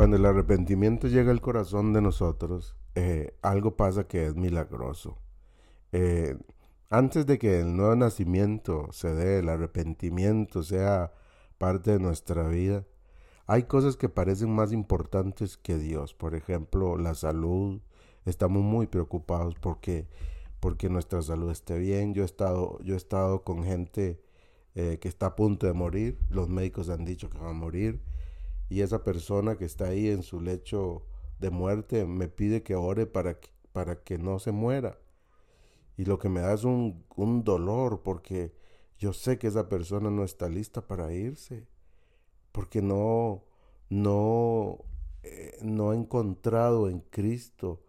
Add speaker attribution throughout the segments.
Speaker 1: Cuando el arrepentimiento llega al corazón de nosotros, eh, algo pasa que es milagroso. Eh, antes de que el nuevo nacimiento se dé, el arrepentimiento sea parte de nuestra vida, hay cosas que parecen más importantes que Dios. Por ejemplo, la salud. Estamos muy preocupados porque, porque nuestra salud esté bien. Yo he estado, yo he estado con gente eh, que está a punto de morir. Los médicos han dicho que va a morir y esa persona que está ahí en su lecho de muerte me pide que ore para que, para que no se muera. Y lo que me da es un, un dolor porque yo sé que esa persona no está lista para irse, porque no, no, eh, no ha encontrado en Cristo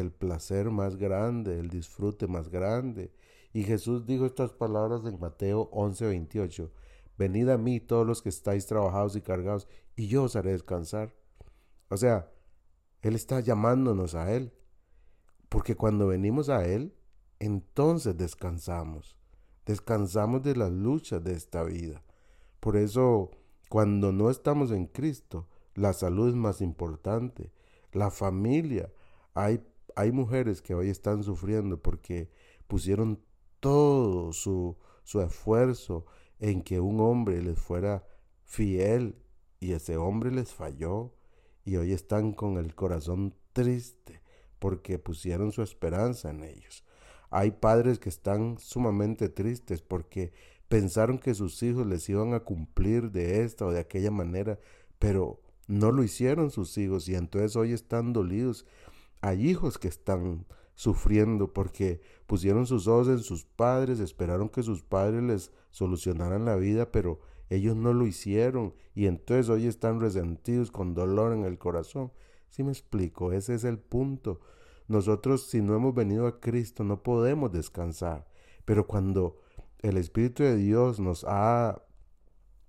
Speaker 1: el placer más grande, el disfrute más grande. Y Jesús dijo estas palabras en Mateo 11:28. Venid a mí todos los que estáis trabajados y cargados, y yo os haré descansar. O sea, Él está llamándonos a Él, porque cuando venimos a Él, entonces descansamos, descansamos de las luchas de esta vida. Por eso, cuando no estamos en Cristo, la salud es más importante, la familia. Hay, hay mujeres que hoy están sufriendo porque pusieron todo su, su esfuerzo en que un hombre les fuera fiel y ese hombre les falló y hoy están con el corazón triste porque pusieron su esperanza en ellos. Hay padres que están sumamente tristes porque pensaron que sus hijos les iban a cumplir de esta o de aquella manera, pero no lo hicieron sus hijos y entonces hoy están dolidos. Hay hijos que están sufriendo porque pusieron sus ojos en sus padres, esperaron que sus padres les solucionaran la vida, pero ellos no lo hicieron y entonces hoy están resentidos con dolor en el corazón. Si me explico, ese es el punto. Nosotros si no hemos venido a Cristo no podemos descansar, pero cuando el Espíritu de Dios nos ha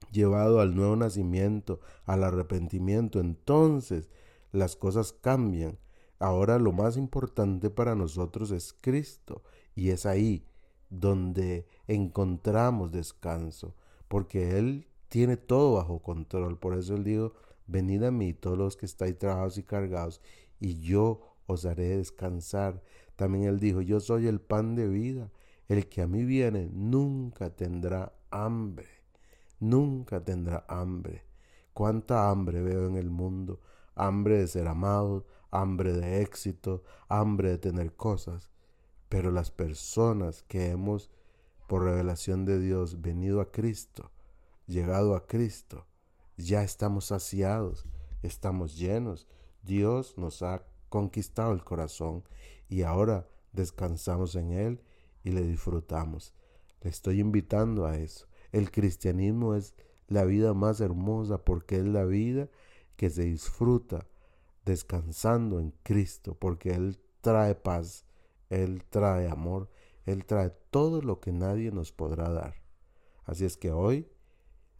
Speaker 1: llevado al nuevo nacimiento, al arrepentimiento, entonces las cosas cambian Ahora lo más importante para nosotros es Cristo y es ahí donde encontramos descanso, porque Él tiene todo bajo control. Por eso Él dijo, venid a mí todos los que estáis trabajados y cargados, y yo os haré descansar. También Él dijo, yo soy el pan de vida. El que a mí viene nunca tendrá hambre, nunca tendrá hambre. ¿Cuánta hambre veo en el mundo? Hambre de ser amado, hambre de éxito, hambre de tener cosas. Pero las personas que hemos, por revelación de Dios, venido a Cristo, llegado a Cristo, ya estamos saciados, estamos llenos. Dios nos ha conquistado el corazón y ahora descansamos en Él y le disfrutamos. Le estoy invitando a eso. El cristianismo es la vida más hermosa porque es la vida que se disfruta descansando en Cristo, porque Él trae paz, Él trae amor, Él trae todo lo que nadie nos podrá dar. Así es que hoy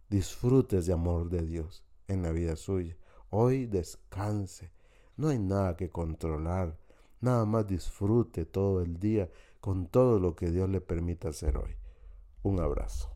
Speaker 1: disfrutes de amor de Dios en la vida suya. Hoy descanse. No hay nada que controlar. Nada más disfrute todo el día con todo lo que Dios le permita hacer hoy. Un abrazo.